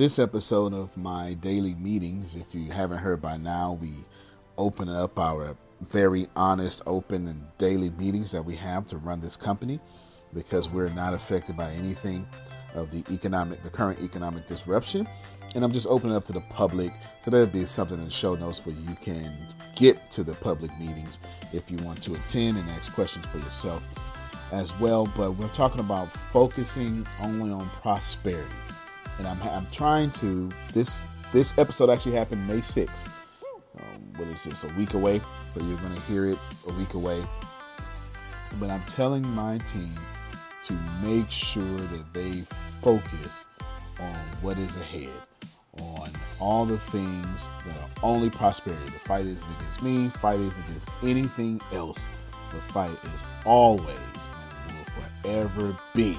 This episode of my daily meetings, if you haven't heard by now, we open up our very honest, open, and daily meetings that we have to run this company because we're not affected by anything of the economic, the current economic disruption. And I'm just opening up to the public. So there'll be something in the show notes where you can get to the public meetings if you want to attend and ask questions for yourself as well. But we're talking about focusing only on prosperity and I'm, I'm trying to this this episode actually happened May 6th. Um, what is this? A week away, so you're to hear it a week away. But I'm telling my team to make sure that they focus on what is ahead, on all the things that are only prosperity. The fight isn't against me. Fight isn't against anything else. The fight is always and will forever be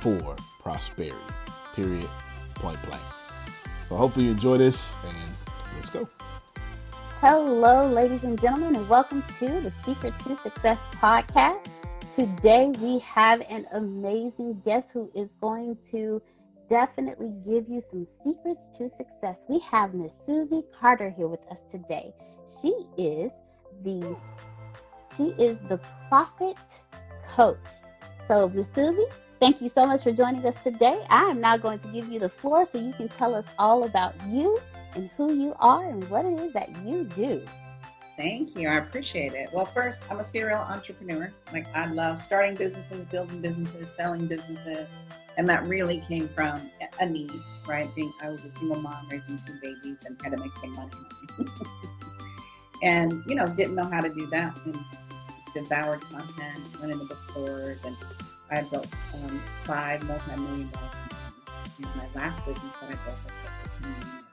for prosperity period, point blank. So hopefully you enjoy this and let's go. Hello, ladies and gentlemen, and welcome to the Secret to Success podcast. Today we have an amazing guest who is going to definitely give you some secrets to success. We have Miss Susie Carder here with us today. She is the she is the profit coach. So Miss Susie, Thank you so much for joining us today. I am now going to give you the floor so you can tell us all about you and who you are and what it is that you do. Thank you. I appreciate it. Well, first, I'm a serial entrepreneur. Like, I love starting businesses, building businesses, selling businesses. And that really came from a need, right? Being, I was a single mom raising two babies and had to make some money. and, you know, didn't know how to do that and devoured content, went into bookstores and I built um, five multi-million dollar companies. And my last business that I built was for $10 million.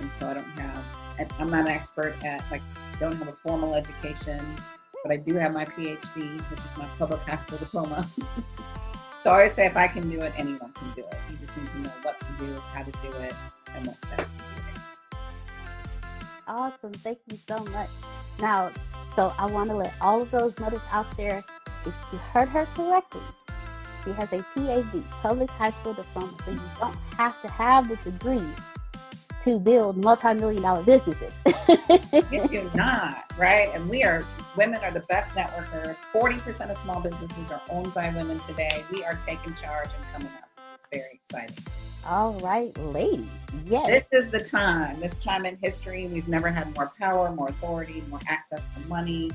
And so I don't have, I'm not an expert at, like, don't have a formal education but I do have my PhD, which is my public high school diploma. so I always say if I can do it, anyone can do it. You just need to know what to do, how to do it, and what steps to do it. Awesome. Thank you so much. Now, so I want to let all of those mothers out there, if you heard her correctly, she has a PhD, public high school diploma, so you don't have to have the degree to build multi-million dollar businesses. you do not, right? And we are women are the best networkers. 40% of small businesses are owned by women today. We are taking charge and coming up, which is very exciting. All right, ladies. Yes. This is the time. This time in history, we've never had more power, more authority, more access to money,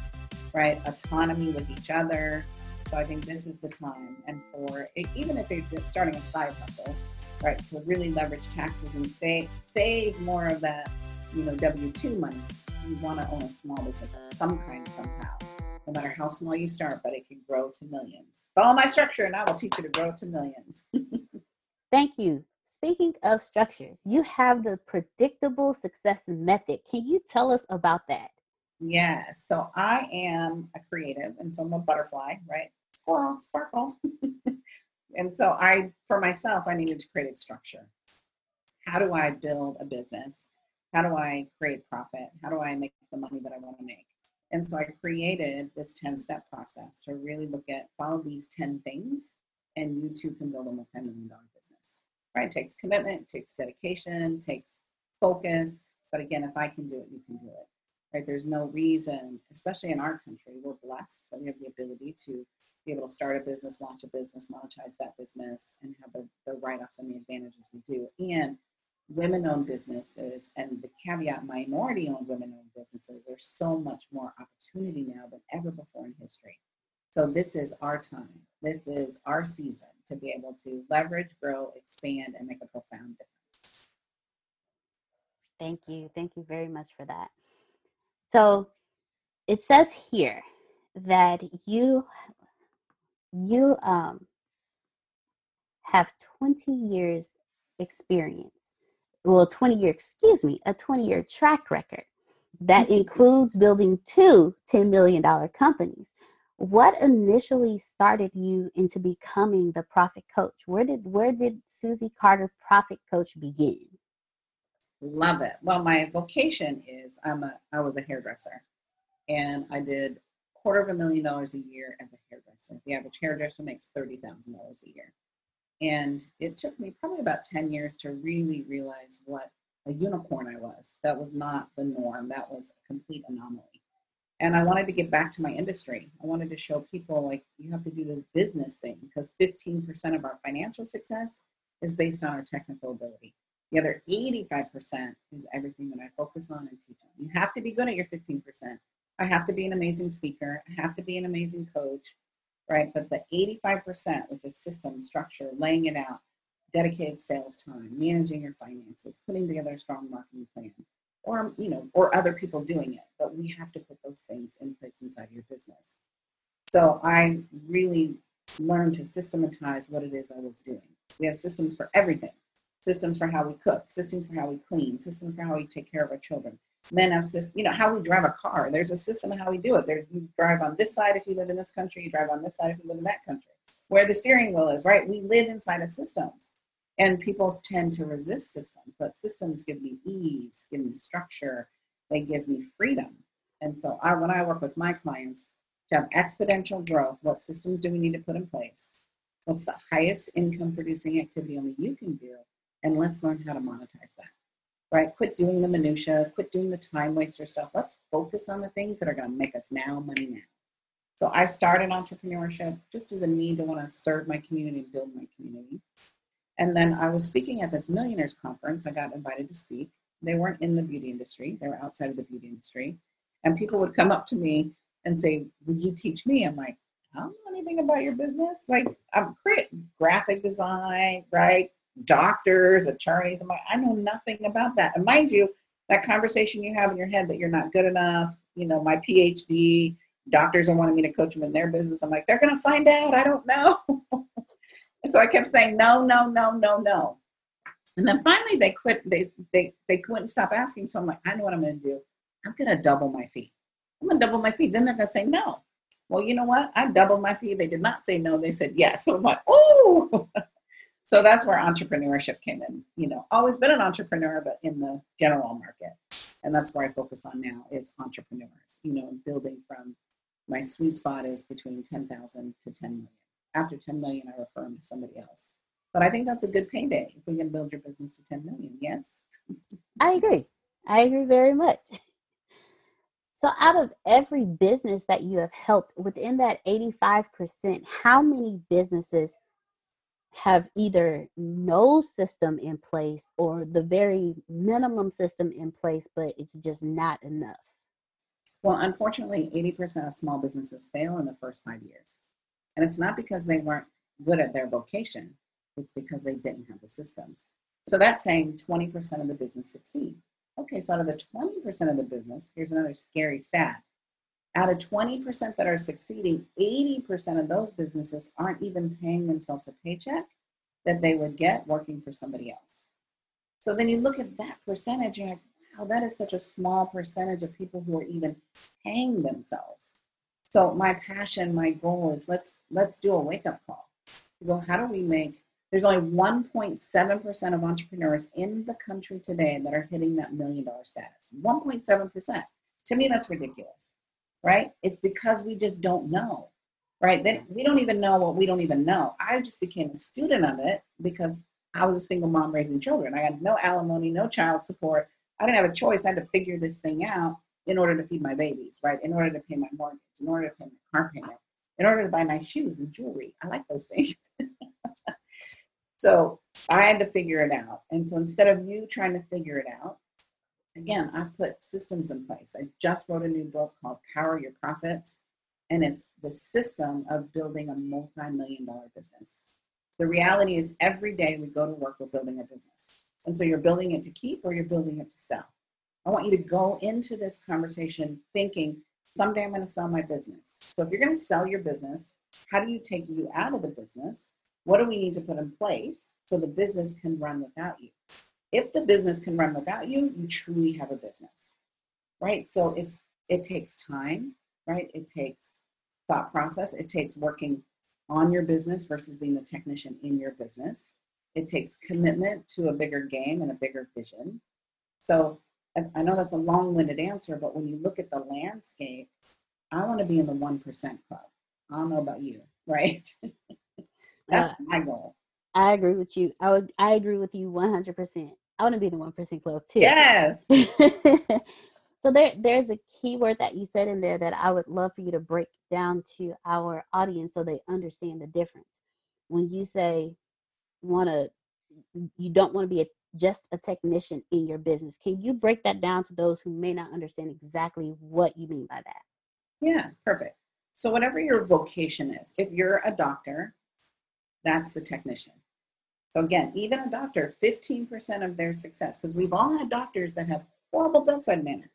right? Autonomy with each other. So I think this is the time. And for even if they're starting a side hustle, right, to really leverage taxes and save save more of that, you know, W two money. You want to own a small business of some kind somehow, no matter how small you start, but it can grow to millions. Follow my structure, and I will teach you to grow to millions. Thank you. Speaking of structures, you have the predictable success method. Can you tell us about that? Yes. So I am a creative, and so I'm a butterfly, right? Squirrel, sparkle. and so I, for myself, I needed to create a structure. How do I build a business? How do I create profit? How do I make the money that I want to make? And so I created this 10 step process to really look at follow these 10 things, and you too can build a multi million dollar business. Right? It takes commitment, takes dedication, takes focus. But again, if I can do it, you can do it. Right? There's no reason, especially in our country, we're blessed that we have the ability to be able to start a business, launch a business, monetize that business, and have the, the write offs and the advantages we do. And women owned businesses and the caveat minority owned women owned businesses, there's so much more opportunity now than ever before in history. So this is our time. This is our season to be able to leverage, grow, expand, and make a profound difference. Thank you. Thank you very much for that. So it says here that you you um have 20 years experience well 20 year excuse me a 20 year track record that mm-hmm. includes building two $10 million companies. What initially started you into becoming the profit coach? Where did where did susie carder profit coach begin love it well my vocation is i'm a i was a hairdresser and i did quarter of a million dollars a year as a hairdresser. The average hairdresser makes $30,000 a year. And it took me probably about 10 years to really realize what a unicorn I was. That was not the norm, that was a complete anomaly. And I wanted to get back to my industry. I wanted to show people like you have to do this business thing because 15% of our financial success is based on our technical ability. The other 85% is everything that I focus on and teach on. You have to be good at your 15%. I have to be an amazing speaker. I have to be an amazing coach, right? But the 85%, which is system structure, laying it out, dedicated sales time, managing your finances, putting together a strong marketing plan, or you know, or other people doing it. But we have to put those things in place inside your business. So I really learned to systematize what it is I was doing. We have systems for everything. Systems for how we cook, systems for how we clean, systems for how we take care of our children, men have systems, you know, how we drive a car. There's a system of how we do it. There, you drive on this side if you live in this country, you drive on this side if you live in that country. Where the steering wheel is, right? We live inside of systems. And people tend to resist systems, but systems give me ease, give me structure, they give me freedom. And so I when I work with my clients to have exponential growth, what systems do we need to put in place? What's the highest income producing activity only you can do? And let's learn how to monetize that right? Quit doing the minutia, quit doing the time waster stuff. Let's focus on the things that are going to make us now money now. So I started entrepreneurship just as a need to want to serve my community build my community. And then I was speaking at this millionaires conference. I got invited to speak. They weren't in the beauty industry, they were outside of the beauty industry. And people would come up to me and say, Will you teach me? I'm like, I don't know anything about your business. Like, I'm great graphic design, right? Doctors, attorneys. I'm like, I know nothing about that. And mind you, that conversation you have in your head that you're not good enough, you know, my PhD, doctors are wanting me to coach them in their business. I'm like, they're going to find out. I don't know. and so I kept saying, no, no, no, no, no. And then finally they quit. They, they, they couldn't stop asking. So I'm like, I know what I'm going to do. I'm going to double my fee. I'm gonna double my fee. Then they're gonna say no. Well, you know what? I doubled my fee. They did not say no. They said yes. So I'm like, oh. so that's where entrepreneurship came in. You know, always been an entrepreneur, but in the general market, and that's where I focus on now is entrepreneurs. You know, building from my sweet spot is between ten thousand to ten million. After ten million, I refer them to somebody else. But I think that's a good payday if we can build your business to ten million. Yes. I agree. I agree very much. So, out of every business that you have helped within that 85%, how many businesses have either no system in place or the very minimum system in place, but it's just not enough? Well, unfortunately, 80% of small businesses fail in the first five years. And it's not because they weren't good at their vocation, it's because they didn't have the systems. So that's saying 20% of the business succeed. Okay, so out of the 20% of the business, here's another scary stat. Out of 20% that are succeeding, 80% of those businesses aren't even paying themselves a paycheck that they would get working for somebody else. So then you look at that percentage, you're like, wow, that is such a small percentage of people who are even paying themselves. So my passion, my goal is let's let's do a wake-up call. go, how do we make there's only 1.7% of entrepreneurs in the country today that are hitting that million dollar status. 1.7%. To me, that's ridiculous, right? It's because we just don't know, right? That we don't even know what we don't even know. I just became a student of it because I was a single mom raising children. I had no alimony, no child support. I didn't have a choice. I had to figure this thing out in order to feed my babies, right? In order to pay my mortgage, in order to pay my car payment, in order to buy nice shoes and jewelry. I like those things. So I had to figure it out. And so instead of you trying to figure it out, again, I put systems in place. I just wrote a new book called Power Your Profits, and it's the system of building a multi million dollar business. The reality is, every day we go to work, we're building a business. And so you're building it to keep or you're building it to sell. I want you to go into this conversation thinking, someday I'm going to sell my business. So if you're going to sell your business, how do you take you out of the business what do we need to put in place so the business can run without you? If the business can run without you, you truly have a business, right? So it's it takes time, right? It takes thought process. It takes working on your business versus being the technician in your business. It takes commitment to a bigger game and a bigger vision. So I know that's a long-winded answer, but when you look at the landscape, I want to be in the one percent club. I don't know about you, right? That's uh, my goal. I agree with you. I would. I agree with you one hundred percent. I want to be the one percent club too. Yes. so there, there's a keyword that you said in there that I would love for you to break down to our audience so they understand the difference. When you say want to, you don't want to be a, just a technician in your business. Can you break that down to those who may not understand exactly what you mean by that? Yeah, perfect. So whatever your vocation is, if you're a doctor, that's the technician. So again, even a doctor, 15% of their success, because we've all had doctors that have horrible bedside manner.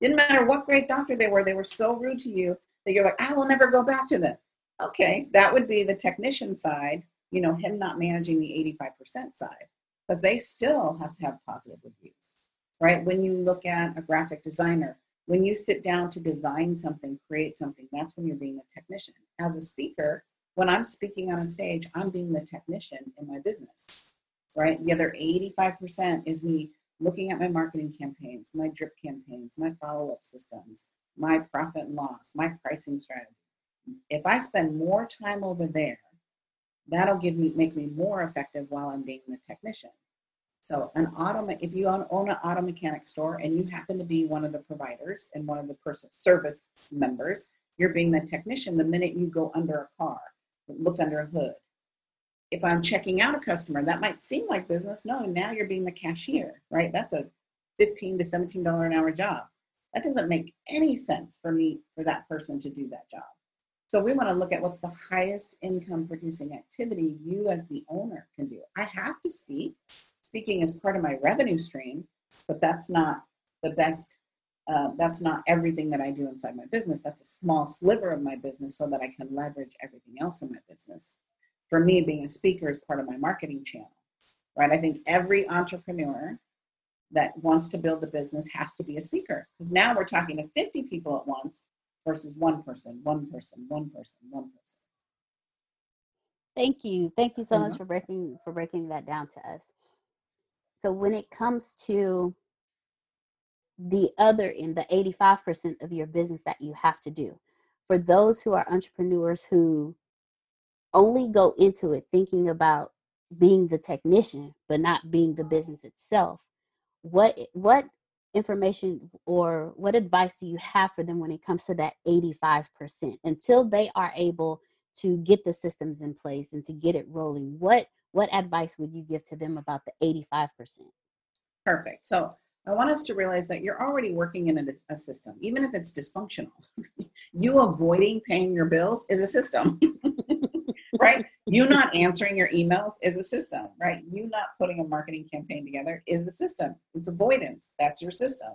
Didn't matter what great doctor they were, they were so rude to you that you're like, I will never go back to them. Okay, that would be the technician side, you know, him not managing the 85% side, because they still have to have positive reviews, right? When you look at a graphic designer, when you sit down to design something, create something, that's when you're being a technician. As a speaker, when I'm speaking on a stage, I'm being the technician in my business, right? The other 85% is me looking at my marketing campaigns, my drip campaigns, my follow up systems, my profit and loss, my pricing strategy. If I spend more time over there, that'll give me make me more effective while I'm being the technician. So an auto, if you own, own an auto mechanic store and you happen to be one of the providers and one of the person service members, you're being the technician the minute you go under a car look under a hood. If I'm checking out a customer, that might seem like business. No, now you're being the cashier, right? That's a 15 to $17 an hour job. That doesn't make any sense for me, for that person to do that job. So we want to look at what's the highest income producing activity you as the owner can do. I have to speak. Speaking is part of my revenue stream, but that's not the best uh, that's not everything that I do inside my business. That's a small sliver of my business so that I can leverage everything else in my business. For me, being a speaker is part of my marketing channel, right? I think every entrepreneur that wants to build a business has to be a speaker because now we're talking to 50 people at once versus one person, one person, one person, one person. Thank you. Thank you so much Mhm. for breaking for breaking that down to us. So when it comes to the other in the 85% of your business that you have to do, for those who are entrepreneurs who only go into it thinking about being the technician but not being the mm-hmm. business itself, what what information or what advice do you have for them when it comes to that 85% until they are able to get the systems in place and to get it rolling what what advice would you give to them about the 85% Perfect. So I want us to realize that you're already working in a, a system, even if it's dysfunctional. you avoiding paying your bills is a system, right? You not answering your emails is a system, right? You not putting a marketing campaign together is a system. It's avoidance. That's your system,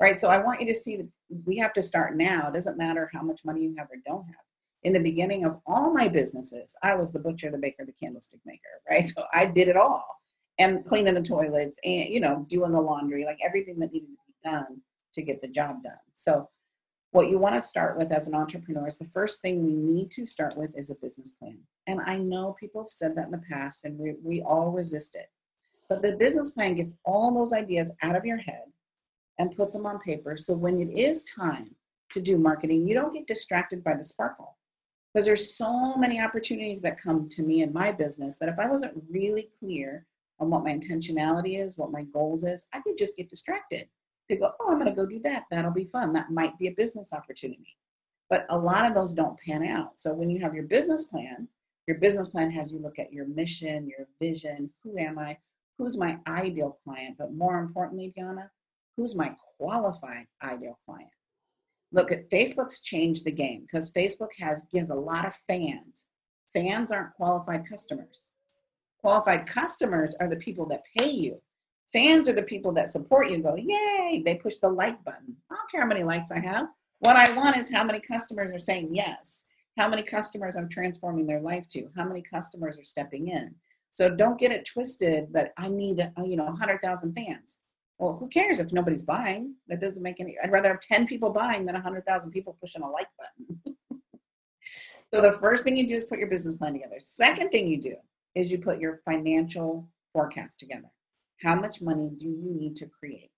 right? So I want you to see that we have to start now. It doesn't matter how much money you have or don't have. In the beginning of all my businesses, I was the butcher, the baker, the candlestick maker, right? So I did it all and cleaning the toilets and you know doing the laundry like everything that needed to be done to get the job done. So what you want to start with as an entrepreneur is the first thing we need to start with is a business plan. And i know people have said that in the past and we, we all resist it. But the business plan gets all those ideas out of your head and puts them on paper. So when it is time to do marketing you don't get distracted by the sparkle. Because there's so many opportunities that come to me in my business that if i wasn't really clear on what my intentionality is, what my goals is, I could just get distracted to go, oh, I'm going to go do that. That'll be fun. That might be a business opportunity. But a lot of those don't pan out. So when you have your business plan, your business plan has you look at your mission, your vision, who am I, who's my ideal client, but more importantly, Diana, who's my qualified ideal client. Look at Facebook's changed the game because Facebook has gives a lot of fans. Fans aren't qualified customers qualified customers are the people that pay you. Fans are the people that support you and go, yay, they push the like button. I don't care how many likes I have. What I want is how many customers are saying yes, how many customers I'm transforming their life to, how many customers are stepping in. So don't get it twisted that I need, uh, you know, 100,000 fans. Well, who cares if nobody's buying? That doesn't make any, I'd rather have 10 people buying than 100,000 people pushing a like button. so the first thing you do is put your business plan together. Second thing you do is you put your financial forecast together. How much money do you need to create?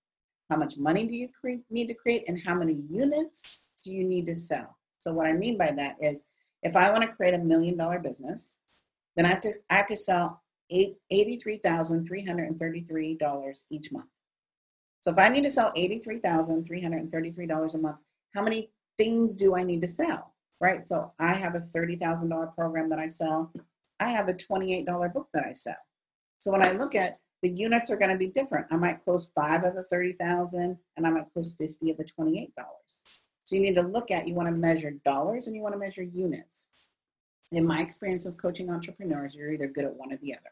How much money do you cre- need to create, and how many units do you need to sell? So, what I mean by that is, if I want to create a million dollar business, then I have to I have to sell eight, $83,333 each month. So if I need to sell $83,333 a month, how many things do I need to sell? Right? So I have a $30,000 program that I sell. I have a $28 book that I sell. So when I look at the units are going to be different. I might close five of the 30,000 and I might close 50 of the $28. So you need to look at, you want to measure dollars and you want to measure units. In my experience of coaching entrepreneurs, you're either good at one or the other.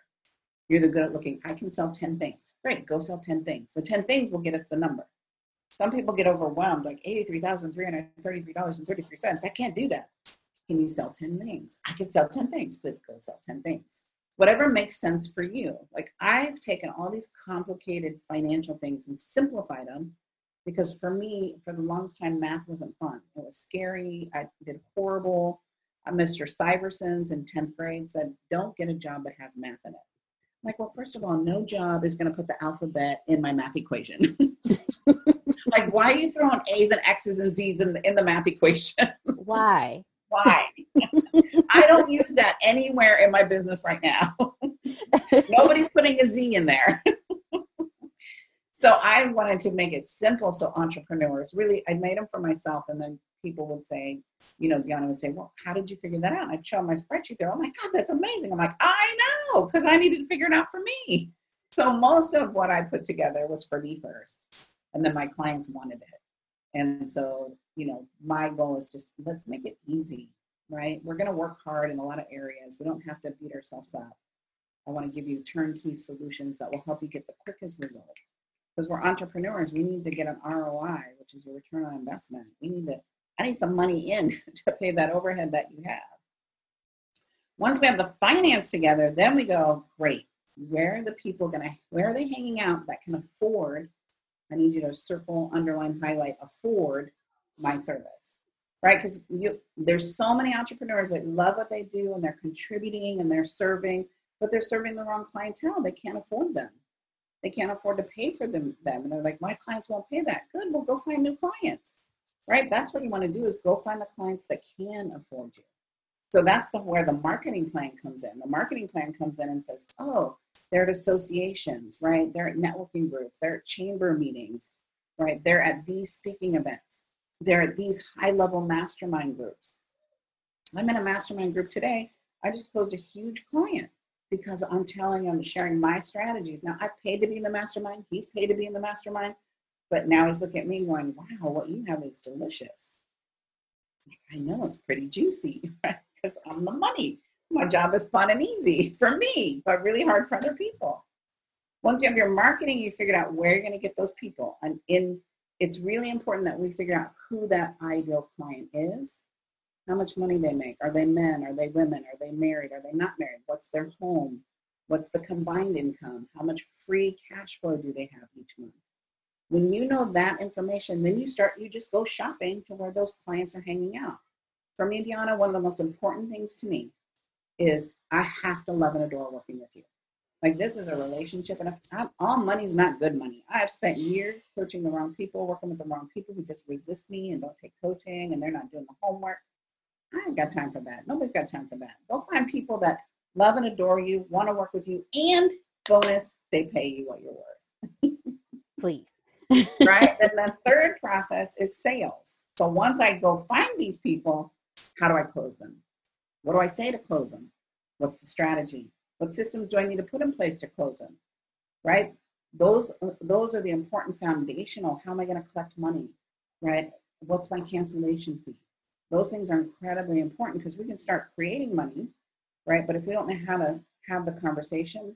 You're either good at looking, I can sell 10 things. Great, go sell 10 things. The 10 things will get us the number. Some people get overwhelmed, like $83,333.33. I can't do that. Can you sell 10 things? I can sell 10 things. Good, go sell 10 things. Whatever makes sense for you. Like I've taken all these complicated financial things and simplified them because for me, for the longest time, math wasn't fun. It was scary. I did horrible. Uh, Mr. Syverson's in 10th grade said, don't get a job that has math in it. I'm like, well, first of all, no job is going to put the alphabet in my math equation. like, why are you throwing A's and X's and Z's in the, in the math equation? Why? Why? I don't use that anywhere in my business right now. Nobody's putting a Z in there. so I wanted to make it simple so entrepreneurs really, I made them for myself, and then people would say, you know, Diana would say, Well, how did you figure that out? And I'd show my spreadsheet there. Oh my God, that's amazing. I'm like, I know, because I needed to figure it out for me. So most of what I put together was for me first. And then my clients wanted it. And so, you know, my goal is just let's make it easy, right? We're going to work hard in a lot of areas. We don't have to beat ourselves up. I want to give you turnkey solutions that will help you get the quickest result. Because we're entrepreneurs, we need to get an ROI, which is a return on investment. We need to, I need some money in to pay that overhead that you have. Once we have the finance together, then we go, great. Where are the people going to, where are they hanging out that can afford I need you to circle, underline, highlight, afford my service. Right? Because there's so many entrepreneurs that love what they do and they're contributing and they're serving, but they're serving the wrong clientele. They can't afford them. They can't afford to pay for them. them. And they're like, my clients won't pay that. Good, well, go find new clients. Right? That's what you want to do is go find the clients that can afford you. So that's the where the marketing plan comes in. The marketing plan comes in and says, oh, they're at associations, right? They're at networking groups, they're at chamber meetings, right? They're at these speaking events, they're at these high level mastermind groups. I'm in a mastermind group today. I just closed a huge client because I'm telling him, sharing my strategies. Now, I've paid to be in the mastermind, he's paid to be in the mastermind, but now he's looking at me going, wow, what you have is delicious. I know it's pretty juicy, right? Because I'm the money my job is fun and easy for me, but really hard for other people. Once you have your marketing, you figured out where you're going to get those people. And in it's really important that we figure out who that ideal client is, how much money they make. Are they men? Are they women? Are they married? Are they not married? What's their home? What's the combined income? How much free cash flow do they have each month? When you know that information, then you start, you just go shopping to where those clients are hanging out. For me, Deanna, one of the most important things to me is I have to love and adore working with you. Like this is a relationship, and I'm, all money is not good money. I have spent years coaching the wrong people, working with the wrong people who just resist me and don't take coaching, and they're not doing the homework. I ain't got time for that. Nobody's got time for that. Go find people that love and adore you, want to work with you, and bonus, they pay you what you're worth. Please. right? And the third process is sales. So once I go find these people, how do I close them? What do I say to close them? What's the strategy? What systems do I need to put in place to close them? Right? Those those are the important foundational. How am I going to collect money? Right? What's my cancellation fee? Those things are incredibly important because we can start creating money, right? But if we don't know how to have the conversation,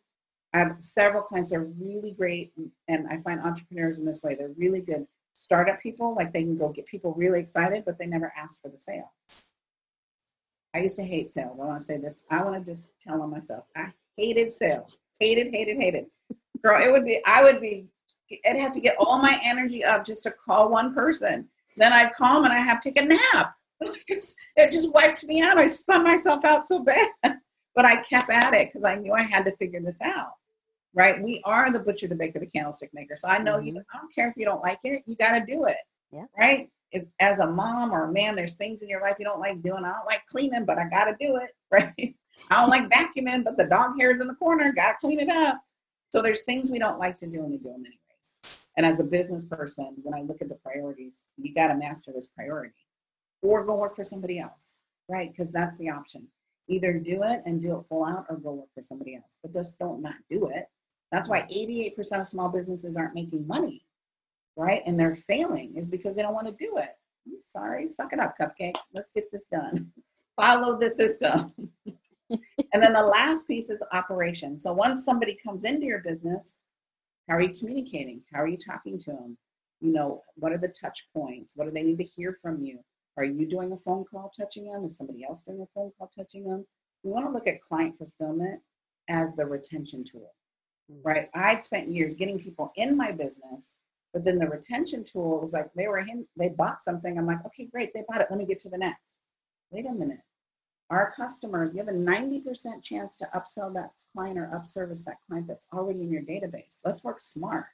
I have several clients that are really great, and I find entrepreneurs in this way. They're really good startup people, like they can go get people really excited, but they never ask for the sale. I used to hate sales. I want to say this. I want to just tell on myself. I hated sales. Hated, hated, hated. Girl, it would be, I would be, I'd have to get all my energy up just to call one person. Then I'd call them and I have to take a nap. it just wiped me out. I spun myself out so bad. But I kept at it because I knew I had to figure this out. Right? We are the butcher, the baker, the candlestick maker. So I know mm-hmm. you, I don't care if you don't like it, you got to do it. Yeah. Right? If as a mom or a man, there's things in your life you don't like doing. I don't like cleaning, but I got to do it, right? I don't like vacuuming, but the dog hair is in the corner, got to clean it up. So there's things we don't like to do and we do them anyways. And as a business person, when I look at the priorities, you got to master this priority or go work for somebody else, right? Because that's the option. Either do it and do it full out or go work for somebody else, but just don't not do it. That's why 88% of small businesses aren't making money right? And they're failing is because they don't want to do it. I'm sorry, suck it up, cupcake. Let's get this done. Follow the system. and then the last piece is operation. So once somebody comes into your business, how are you communicating? How are you talking to them? You know, what are the touch points? What do they need to hear from you? Are you doing a phone call touching them? Is somebody else doing a phone call touching them? We want to look at client fulfillment as the retention tool, mm. right? I'd spent years getting people in my business but then the retention tool was like they were in, they bought something. I'm like, okay, great, they bought it. Let me get to the next. Wait a minute. Our customers, you have a 90% chance to upsell that client or upservice that client that's already in your database. Let's work smart.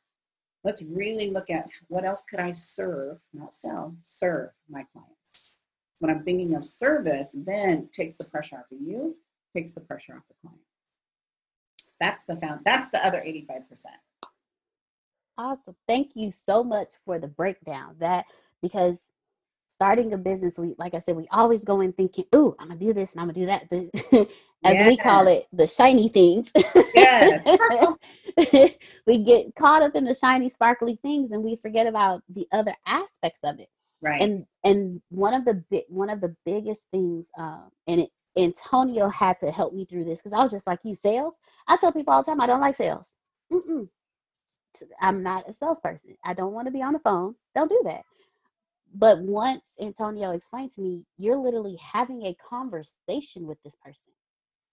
Let's really look at what else could I serve, not sell, serve my clients. So when I'm thinking of service, then takes the pressure off of you, takes the pressure off the client. That's the found. That's the other 85%. Awesome. Thank you so much for the breakdown. That because starting a business, we like I said, we always go in thinking, "Ooh, I'm gonna do this and I'm gonna do that." The, as yes. we call it, the shiny things. Yes. we get caught up in the shiny, sparkly things, and we forget about the other aspects of it. Right. And and one of the big one of the biggest things, um, and it, Antonio had to help me through this because I was just like you, sales. I tell people all the time I don't like sales. Mm-mm. I'm not a salesperson. I don't want to be on the phone. Don't do that. But once Antonio explained to me, you're literally having a conversation with this person.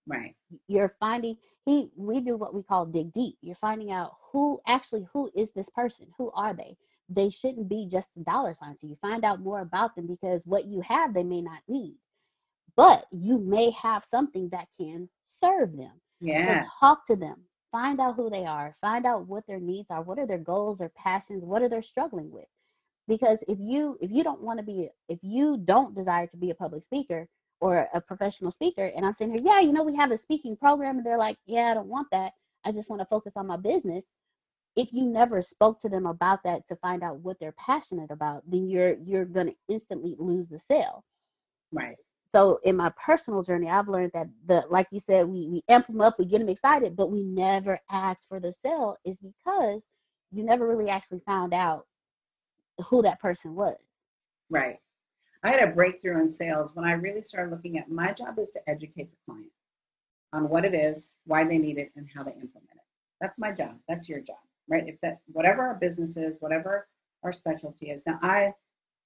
Right. You're finding he we do what we call dig deep. You're finding out who actually who is this person? Who are they? They shouldn't be just a dollar sign to you. Find out more about them because what you have they may not need. But you may have something that can serve them. Yeah. So talk to them. Find out who they are. Find out what their needs are. What are their goals or passions? What are they struggling with? Because if you if you don't want to be if you don't desire to be a public speaker, or a professional speaker and i'm saying here yeah you know we have a speaking program and they're like yeah i don't want that i just want to focus on my business if you never spoke to them about that to find out what they're passionate about then you're you're to instantly lose the sale right so in my personal journey i've learned that the like you said we we amp them up we get them excited but we never ask for the sale is because you never really actually found out who that person was right I had a breakthrough in sales when I really started looking at my job is to educate the client on what it is, why they need it, and how they implement it. That's my job. That's your job, right? If that, whatever our business is, whatever our specialty is. Now, I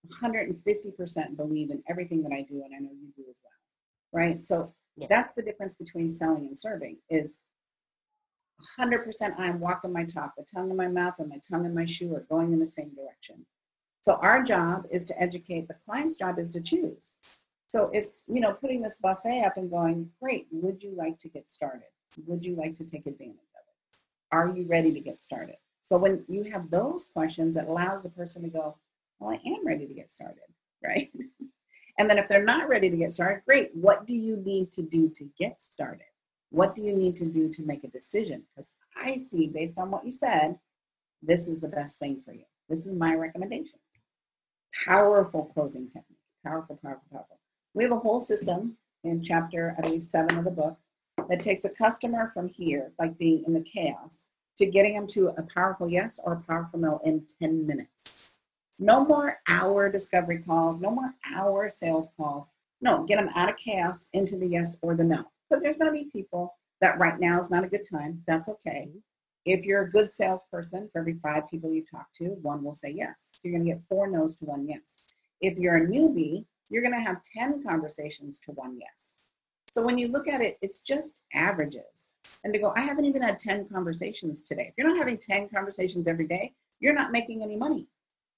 150% believe in everything that I do, and I know you do as well, right? So yes. that's the difference between selling and serving is 100% I'm walking my talk, the tongue in my mouth and my tongue in my shoe are going in the same direction. So our job is to educate. The client's job is to choose. So it's, you know, putting this buffet up and going, great, would you like to get started? Would you like to take advantage of it? Are you ready to get started? So when you have those questions, it allows the person to go, well, I am ready to get started, right? and then if they're not ready to get started, great, what do you need to do to get started? What do you need to do to make a decision? Because I see, based on what you said, this is the best thing for you. This is my recommendation powerful closing technique. Powerful, powerful, powerful. We have a whole system in chapter, I believe, seven of the book that takes a customer from here, like being in the chaos, to getting them to a powerful yes or a powerful no in 10 minutes. No more hour discovery calls, no more hour sales calls. No, get them out of chaos into the yes or the no. Because there's going to be people that right now is not a good time. That's okay. Mm-hmm. If you're a good salesperson, for every five people you talk to, one will say yes. So you're going to get four no's to one yes. If you're a newbie, you're going to have 10 conversations to one yes. So when you look at it, it's just averages. And to go, I haven't even had 10 conversations today. If you're not having 10 conversations every day, you're not making any money.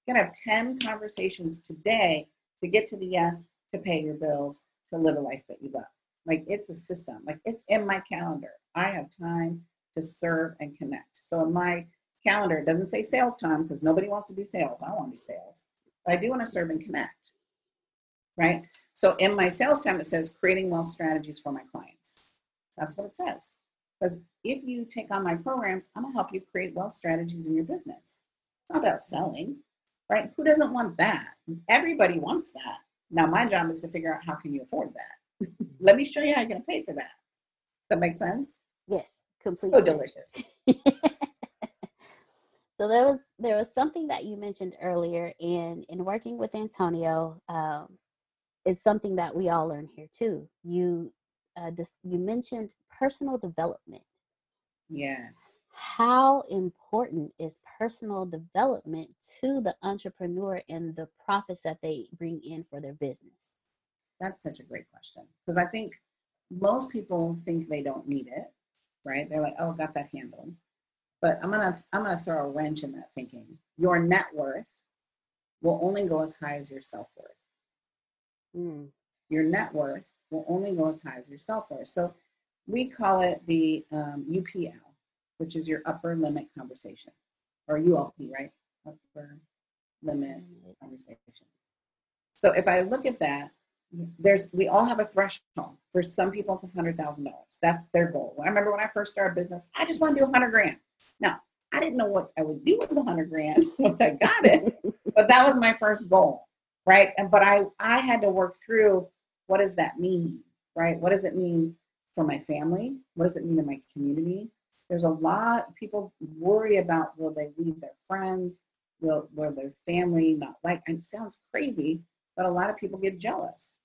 Gotta have 10 conversations today to get to the yes, to pay your bills, to live a life that you love. Like it's a system. Like it's in my calendar. I have time to serve and connect. So in my calendar, it doesn't say sales time because nobody wants to do sales. I want to do sales. But I do want to serve and connect. Right? So in my sales time, it says creating wealth strategies for my clients. That's what it says. Because if you take on my programs, I'm to help you create wealth strategies in your business. It's not about selling, right? Who doesn't want that? Everybody wants that. Now, my job is to figure out how can you afford that. Let me show you how you're going to pay for that. That makes sense? Yes complete so delicious so there was there was something that you mentioned earlier in in working with antonio um, it's something that we all learn here too you uh, this, you mentioned personal development yes how important is personal development to the entrepreneur and the profits that they bring in for their business that's such a great question because i think most people think they don't need it right? They're like, oh, got that handled. But I'm gonna I'm gonna throw a wrench in that thinking. Your net worth will only go as high as your self worth. Mm. Your net worth will only go as high as your self worth. So we call it the um, UPL, which is your upper limit conversation, or ULP, right? Upper limit conversation. So if I look at that, there's we all have a threshold. For some people, it's a hundred thousand dollars. That's their goal. I remember when I first started business, I just want to do a hundred grand. Now, I didn't know what I would do with the hundred grand once I got it, but that was my first goal, right? And but I I had to work through what does that mean, right? What does it mean for my family? What does it mean in my community? There's a lot people worry about will they leave their friends? Will will their family not like? And it sounds crazy, but a lot of people get jealous.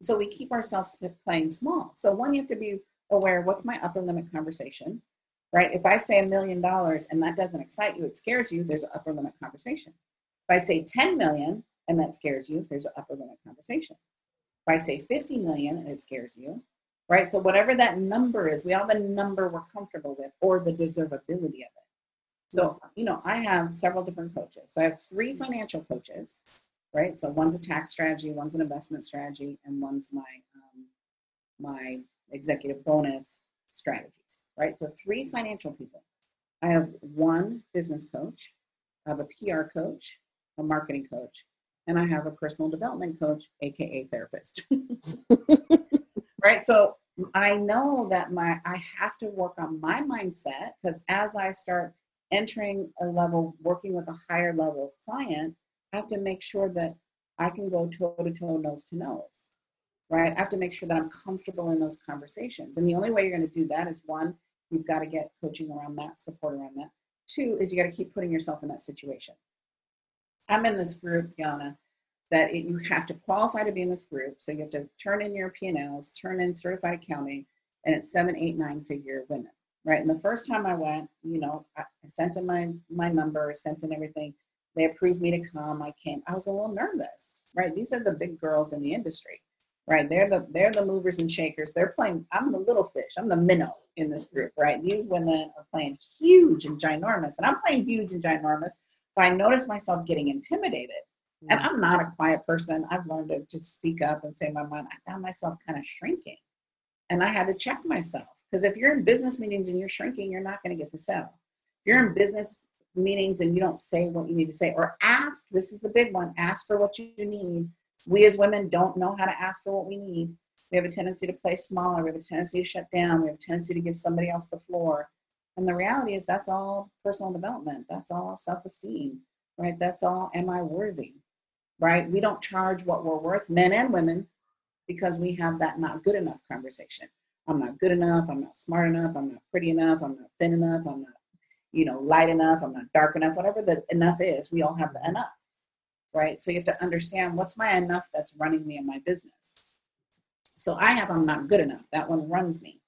So we keep ourselves playing small. So one, you have to be aware what's my upper limit conversation, right? If I say a million dollars and that doesn't excite you, it scares you, there's an upper limit conversation. If I say 10 million and that scares you, there's an upper limit conversation. If I say 50 million and it scares you, right? So whatever that number is, we all have a number we're comfortable with or the deservability of it. So, you know, I have several different coaches. So I have three financial coaches, right? So one's a tax strategy, one's an investment strategy, and one's my um, my executive bonus strategies, right? So three financial people. I have one business coach, I have a PR coach, a marketing coach, and I have a personal development coach, aka therapist. right? So I know that my I have to work on my mindset because as I start entering a level, working with a higher level of client, I have to make sure that I can go toe to toe, nose to nose. Right? I have to make sure that I'm comfortable in those conversations. And the only way you're going to do that is one, you've got to get coaching around that, support around that. Two is you got to keep putting yourself in that situation. I'm in this group, Yana, that it, you have to qualify to be in this group. So you have to turn in your P&Ls, turn in certified accounting, and it's seven, eight, nine figure women, right? And the first time I went, you know, I, I sent in my my number, sent in everything. They approved me to come. I came. I was a little nervous, right? These are the big girls in the industry, right? They're the they're the movers and shakers. They're playing. I'm the little fish. I'm the minnow in this group, right? These women are playing huge and ginormous, and I'm playing huge and ginormous. But I noticed myself getting intimidated. And I'm not a quiet person. I've learned to just speak up and say my mind. I found myself kind of shrinking. And I had to check myself. Because if you're in business meetings and you're shrinking, you're not going to get to sell. If you're in business meetings and you don't say what you need to say or ask, this is the big one ask for what you need. We as women don't know how to ask for what we need. We have a tendency to play smaller. We have a tendency to shut down. We have a tendency to give somebody else the floor. And the reality is that's all personal development. That's all self esteem, right? That's all, am I worthy? Right? We don't charge what we're worth, men and women, because we have that not good enough conversation. I'm not good enough. I'm not smart enough. I'm not pretty enough. I'm not thin enough. I'm not, you know, light enough. I'm not dark enough. Whatever the enough is, we all have the enough, right? So you have to understand what's my enough that's running me in my business. So I have I'm not good enough. That one runs me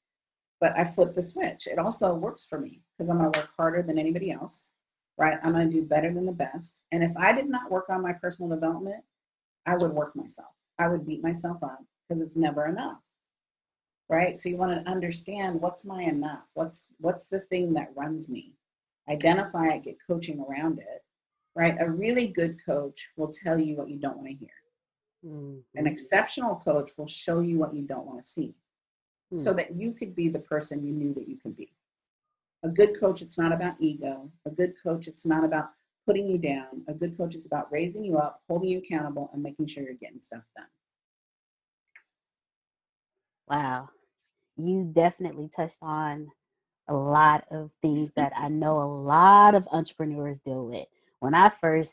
but I flip the switch. It also works for me because I'm going to work harder than anybody else, right? I'm going to do better than the best. And if I did not work on my personal development, I would work myself. I would beat myself up because it's never enough, right? So you want to understand what's my enough? What's what's the thing that runs me? Identify it, get coaching around it, right? A really good coach will tell you what you don't want to hear. Mm-hmm. An exceptional coach will show you what you don't want to see so hmm. that you could be the person you knew that you could be. A good coach, it's not about ego. A good coach, it's not about putting you down. A good coach is about raising you up, holding you accountable, and making sure you're getting stuff done. Wow. You definitely touched on a lot of things that I know a lot of entrepreneurs deal with. When I first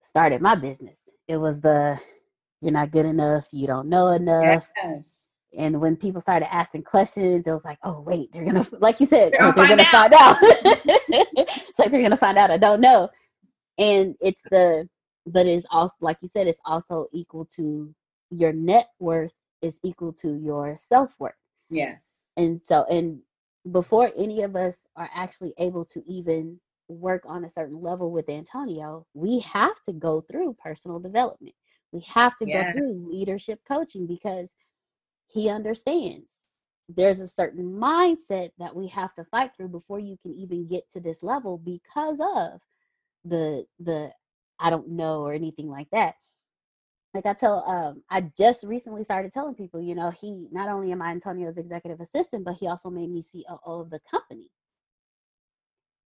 started my business, it was the you're not good enough, you don't know enough. Yes and when people started asking questions, it was like, oh wait, they're gonna like you said, they're, they're gonna find out. it's like they're gonna find out. I don't know. And it's the but it's also like you said, it's also equal to your net worth is equal to your self worth. Yes. And so and before any of us are actually able to even work on a certain level with Antonio, we have to go through personal development. We have to yeah. go through leadership coaching because he understands there's a certain mindset that we have to fight through before you can even get to this level because of the the I don't know or anything like that. Like I tell um I just recently started telling people, you know, he not only am I Antonio's executive assistant, but he also made me COO of the company.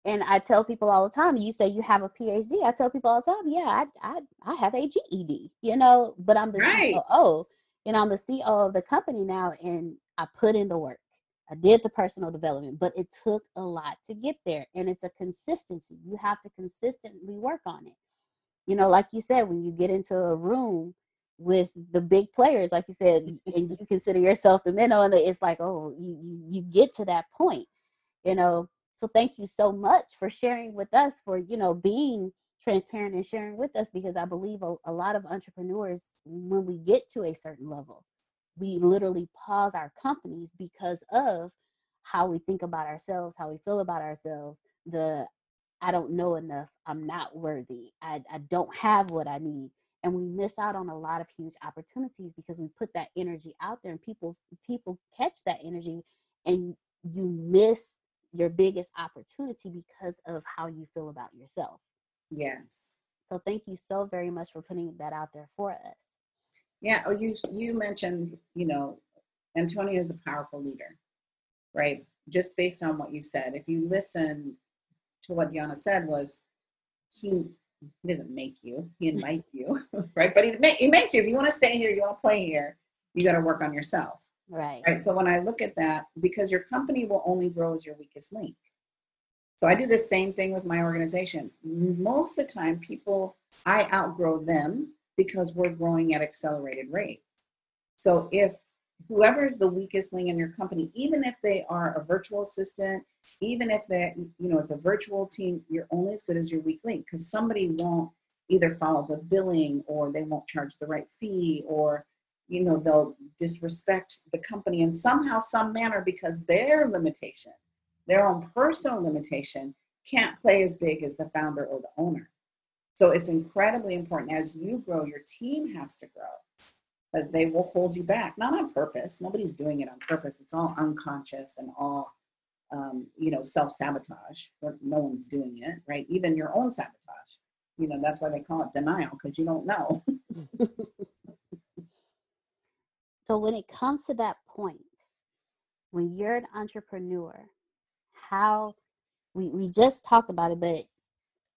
And I tell people all the time, you say you have a PhD. I tell people all the time, yeah, I I, I have a GED, you know, but I'm the right. COO and I'm the CEO of the company now, and I put in the work. I did the personal development, but it took a lot to get there. And it's a consistency. You have to consistently work on it. You know, like you said, when you get into a room with the big players, like you said, mm. and you consider yourself the minnow, and it's like, oh, you, you, you get to that point, you know. So thank you so much for sharing with us, for, you know, being transparent and sharing with us because I believe a, a lot of entrepreneurs, when we get to a certain level, we literally pause our companies because of how we think about ourselves, how we feel about ourselves, the I don't know enough, I'm not worthy, I, I don't have what I need. and we miss out on a lot of huge opportunities because we put that energy out there and people people catch that energy and you miss your biggest opportunity because of how you feel about yourself Yes. so thank you so very much for putting that out there for us Yeah. Oh, you you mentioned, you know, Antonio is a powerful leader, right? Just based on what you said. If you listen to what Diana said, was he he doesn't make you, he invites you, right? But he he makes you. If you want to stay here, you want to play here, you got to work on yourself, right right? So when I look at that, because your company will only grow as your weakest link. So I do the same thing with my organization. Most of the time, people I outgrow them because we're growing at accelerated rate. So if whoever is the weakest link in your company, even if they are a virtual assistant, even if they, you know, it's a virtual team, you're only as good as your weak link because somebody won't either follow the billing or they won't charge the right fee or you know they'll disrespect the company in somehow some manner because their limitation their own personal limitation can't play as big as the founder or the owner. So it's incredibly important as you grow your team has to grow because they will hold you back not on purpose. Nobody's doing it on purpose. It's all unconscious and all um, you know self-sabotage but no one's doing it right? Even your own sabotage. You know that's why they call it denial because you don't know. So when it comes to that point when you're an entrepreneur how we, we just talked about it but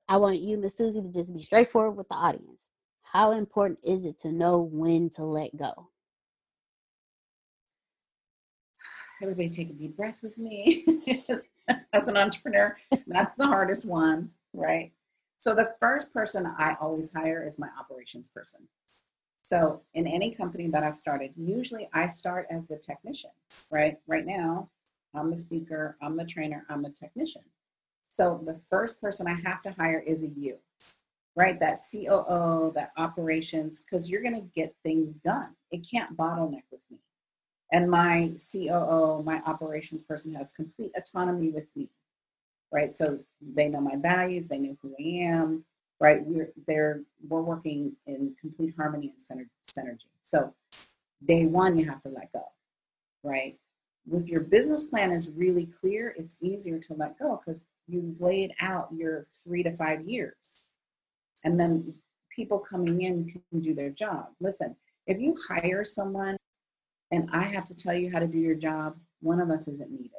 i want you miss susie to just be straightforward with the audience. How important is it to know when to let go? Everybody take a deep breath with me. As an entrepreneur that's the hardest one right? So the first person i always hire is my operations person. So in any company that i've started usually i start as the technician right? Right now i'm the speaker i'm the trainer i'm the technician so the first person i have to hire is a you right that coo that operations because you're going to get things done it can't bottleneck with me and my COO, my operations person, has complete autonomy with me, right? So they know my values, they know who I am, right? We're they're we're working in complete harmony and synergy. So day one, you have to let go, right? With your business plan is really clear, it's easier to let go because you've laid out your three to five years, and then people coming in can do their job. Listen, if you hire someone and I have to tell you how to do your job, one of us isn't needed.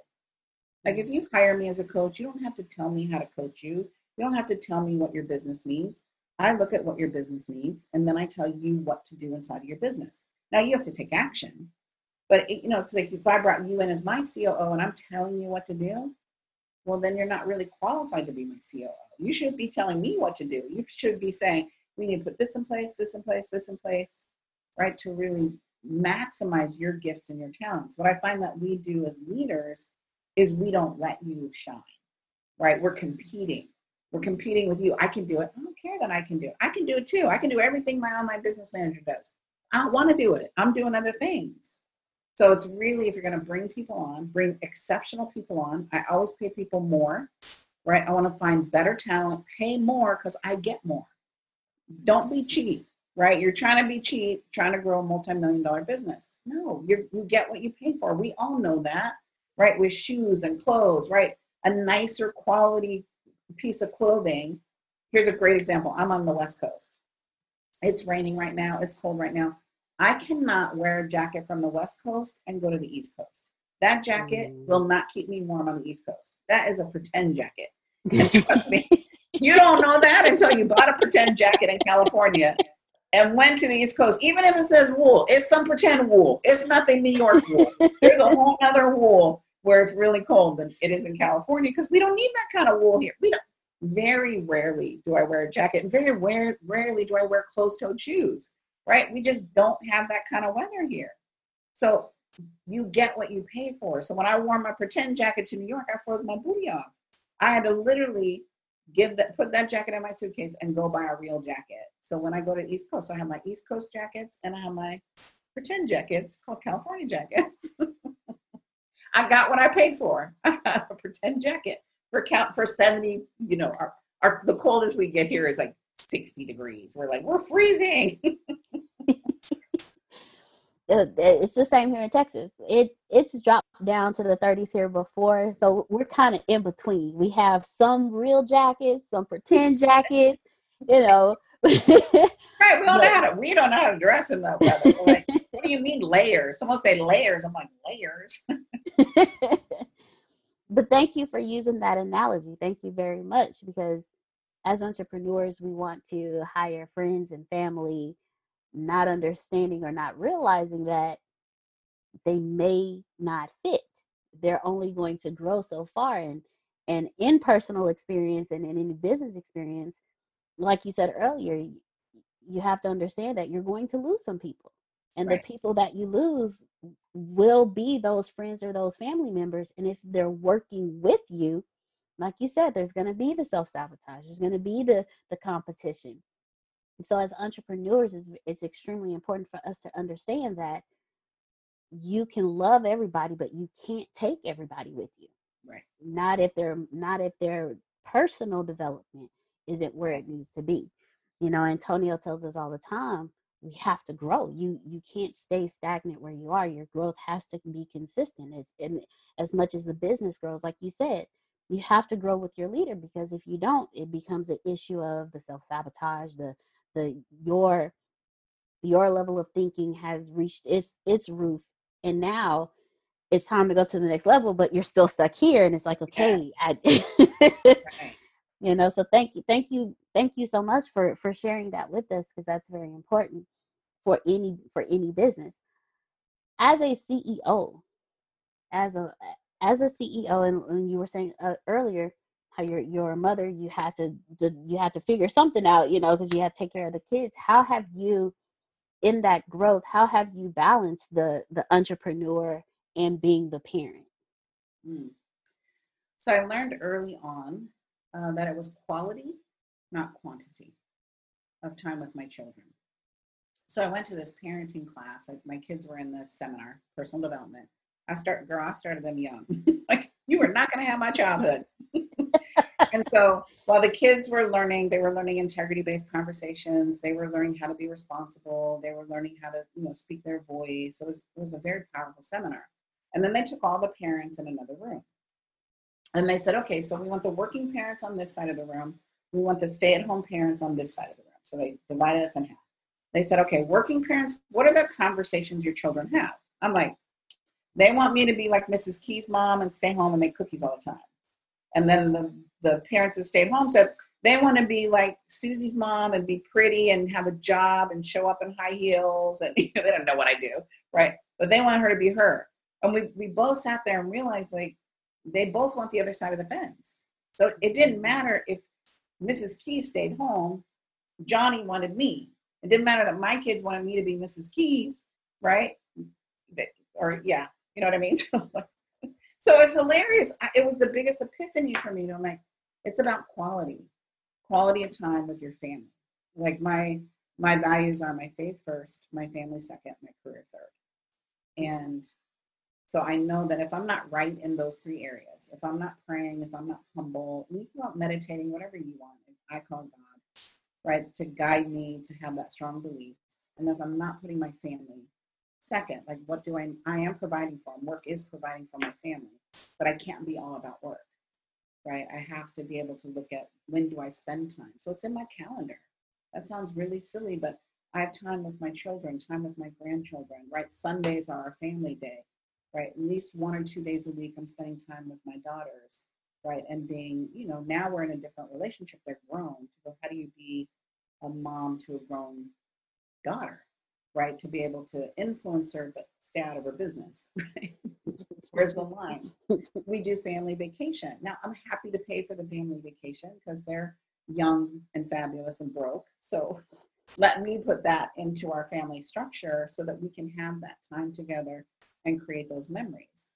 Like if you hire me as a coach, you don't have to tell me how to coach you. You don't have to tell me what your business needs. I look at what your business needs and then I tell you what to do inside of your business. Now you have to take action. But it, you know, it's like if I brought you in as my COO and I'm telling you what to do, well then you're not really qualified to be my COO. You should be telling me what to do. You should be saying, we need to put this in place, this in place, this in place, right? To really maximize your gifts and your talents. What I find that we do as leaders is we don't let you shine, right? We're competing. We're competing with you. I can do it. I don't care that I can do it. I can do it too. I can do everything my online business manager does. I don't want to do it. I'm doing other things. So it's really, if you're going to bring people on, bring exceptional people on. I always pay people more, right? I want to find better talent, pay more because I get more. Don't be cheap right? You're trying to be cheap, trying to grow a multi-million dollar business. No, you you get what you pay for. We all know that, right? With shoes and clothes, right? A nicer quality piece of clothing. Here's a great example. I'm on the West Coast. It's raining right now. It's cold right now. I cannot wear a jacket from the West Coast and go to the East Coast. That jacket mm. will not keep me warm on the East Coast. That is a pretend jacket. trust me, you don't know that until you bought a pretend jacket in California and went to the East Coast, even if it says wool, it's some pretend wool. It's nothing New York wool. There's a whole other wool where it's really cold than it is in California because we don't need that kind of wool here. We don't. Very rarely do I wear a jacket, and very rare, rarely do I wear closed-toed shoes. Right? We just don't have that kind of weather here. So you get what you pay for. So when I wore my pretend jacket to New York, I froze my booty off. I had to literally give that put that jacket in my suitcase and go buy a real jacket. So when I go to East Coast, I have my East Coast jackets and I have my pretend jackets called California jackets. I got what I paid for. I got a pretend jacket for count for 70, you know, our, our the coldest we get here is like 60 degrees. We're like, we're freezing. it's the same here in Texas. It it's dropped down to the 30s here before, so we're kind of in between. We have some real jackets, some pretend jackets, you know. right, we don't but, know how to we don't know how to dress in that weather. Like, what do you mean layers? Someone say layers. I'm like layers. but thank you for using that analogy. Thank you very much because as entrepreneurs, we want to hire friends and family not understanding or not realizing that they may not fit. They're only going to grow so far. And and in personal experience and in any business experience, like you said earlier, you have to understand that you're going to lose some people. And right. the people that you lose will be those friends or those family members. And if they're working with you, like you said, there's going to be the self sabotage, there's going to be the the competition. So as entrepreneurs it's, it's extremely important for us to understand that you can love everybody but you can't take everybody with you. Right. Not if they're not if their personal development isn't where it needs to be. You know antonio tells us all the time we have to grow. You you can't stay stagnant where you are. Your growth has to be consistent. As and as much as the business grows like you said you have to grow with your leader because if you don't it becomes an issue of the self-sabotage the the your your level of thinking has reached its its roof and now it's time to go to the next level but you're still stuck here and it's like okay yeah. I, you know so thank you thank you thank you so much for for sharing that with us because that's very important for any for any business as a ceo as a as a ceo and, and you were saying uh, earlier how your your mother you had to, you had to figure something out you know because you had to take care of the kids. How have you in that growth how have you balanced the the entrepreneur and being the parent? Mm. so i learned early on uh, that it was quality not quantity of time with my children. So i went to this parenting class like my kids were in this seminar personal development i start girl i started them young like you are not going to have my childhood and so while the kids were learning, they were learning integrity based conversations. They were learning how to be responsible. They were learning how to, you know, speak their voice. It was, it was a very powerful seminar. And then they took all the parents in another room. And they said, okay, so we want the working parents on this side of the room. We want the stay at home parents on this side of the room. So they divided us in half. They said, okay, working parents, what are the conversations your children have? I'm like, they want me to be like Mrs. Key's mom and stay home and make cookies all the time. And then the, the parents that stayed home said they want to be like Susie's mom and be pretty and have a job and show up in high heels. And they don't know what I do, right? But they want her to be her. And we, we both sat there and realized like they both want the other side of the fence. So it didn't matter if Mrs. Keys stayed home, Johnny wanted me. It didn't matter that my kids wanted me to be Mrs. Keys, right? Or yeah, you know what I mean? So it's hilarious. It was the biggest epiphany for me. I'm like, it's about quality, quality of time with your family. Like my my values are my faith first, my family second, my career third. And so I know that if I'm not right in those three areas, if I'm not praying, if I'm not humble, you can go meditating, whatever you want. I call God, right, to guide me to have that strong belief. And if I'm not putting my family Second, like what do I I am providing for. Work is providing for my family, but I can't be all about work. Right? I have to be able to look at when do I spend time. So it's in my calendar. That sounds really silly, but I have time with my children, time with my grandchildren, right? Sundays are our family day, right? At least one or two days a week, I'm spending time with my daughters, right? And being, you know, now we're in a different relationship. They're grown. So how do you be a mom to a grown daughter, right? To be able to influence her but stay out of her business, right? Where's the line? We do family vacation. Now I'm happy to pay for the family vacation because they're young and fabulous and broke. So let me put that into our family structure so that we can have that time together and create those memories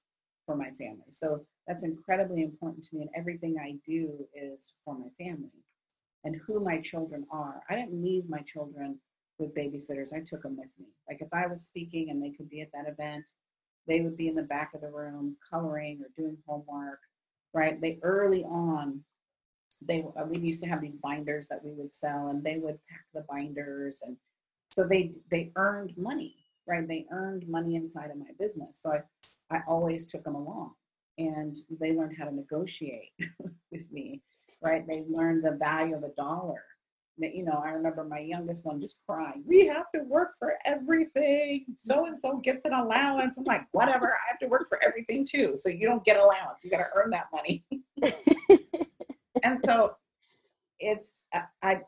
for my family. So that's incredibly important to me. And everything I do is for my family and who my children are. I didn't leave my children with babysitters. I took them with me. Like if I was speaking and they could be at that event, they would be in the back of the room coloring or doing homework, right? They early on they uh, we used to have these binders that we would sell and they would pack the binders and so they they earned money right they earned money inside of my business so i i always took them along and they learned how to negotiate with me right they learned the value of a dollar you know i remember my youngest one just crying we have to work for everything so and so gets an allowance i'm like whatever i have to work for everything too so you don't get allowance you got to earn that money and so it's I, I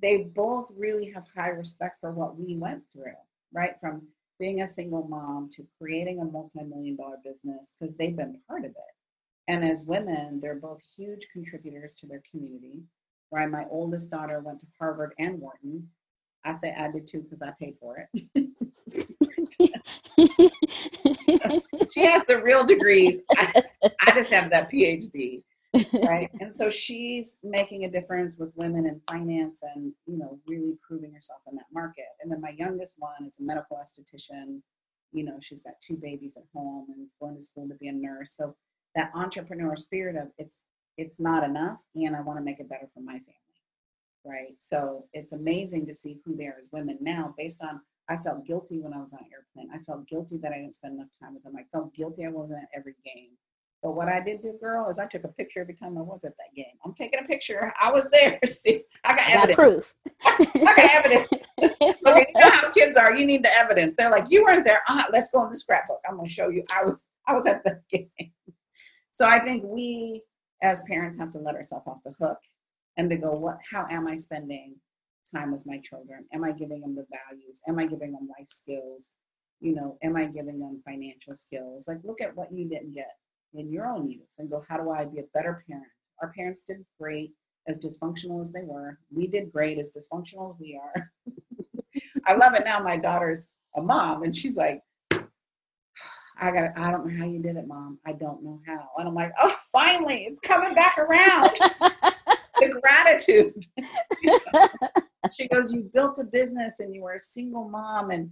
they both really have high respect for what we went through, right? From being a single mom to creating a multi-million dollar business because they've been part of it. And as women, they're both huge contributors to their community. Right? My oldest daughter went to Harvard and Wharton. I say I did too because I paid for it. she has the real degrees. I, I just have that PhD right and so she's making a difference with women in finance and you know really proving herself in that market and then my youngest one is a medical esthetician you know she's got two babies at home and going to school to be a nurse so that entrepreneur spirit of it's it's not enough and i want to make it better for my family right so it's amazing to see who there is women now based on i felt guilty when i was on airplane i felt guilty that i didn't spend enough time with them i felt guilty i wasn't at every game but what I did do, girl, is I took a picture every time I was at that game. I'm taking a picture. I was there. See, I got evidence. proof. I got evidence. okay, you know how kids are. You need the evidence. They're like, you weren't there. Uh, let's go in the scrapbook. I'm going to show you. I was. I was at the game. So I think we, as parents, have to let ourselves off the hook and to go, what? How am I spending time with my children? Am I giving them the values? Am I giving them life skills? You know, am I giving them financial skills? Like, look at what you didn't get in your own youth and go, how do I be a better parent? Our parents did great, as dysfunctional as they were. We did great, as dysfunctional as we are. I love it now. My daughter's a mom, and she's like, I got. I don't know how you did it, mom. I don't know how. And I'm like, oh, finally, it's coming back around. the gratitude. she goes, you built a business, and you were a single mom, and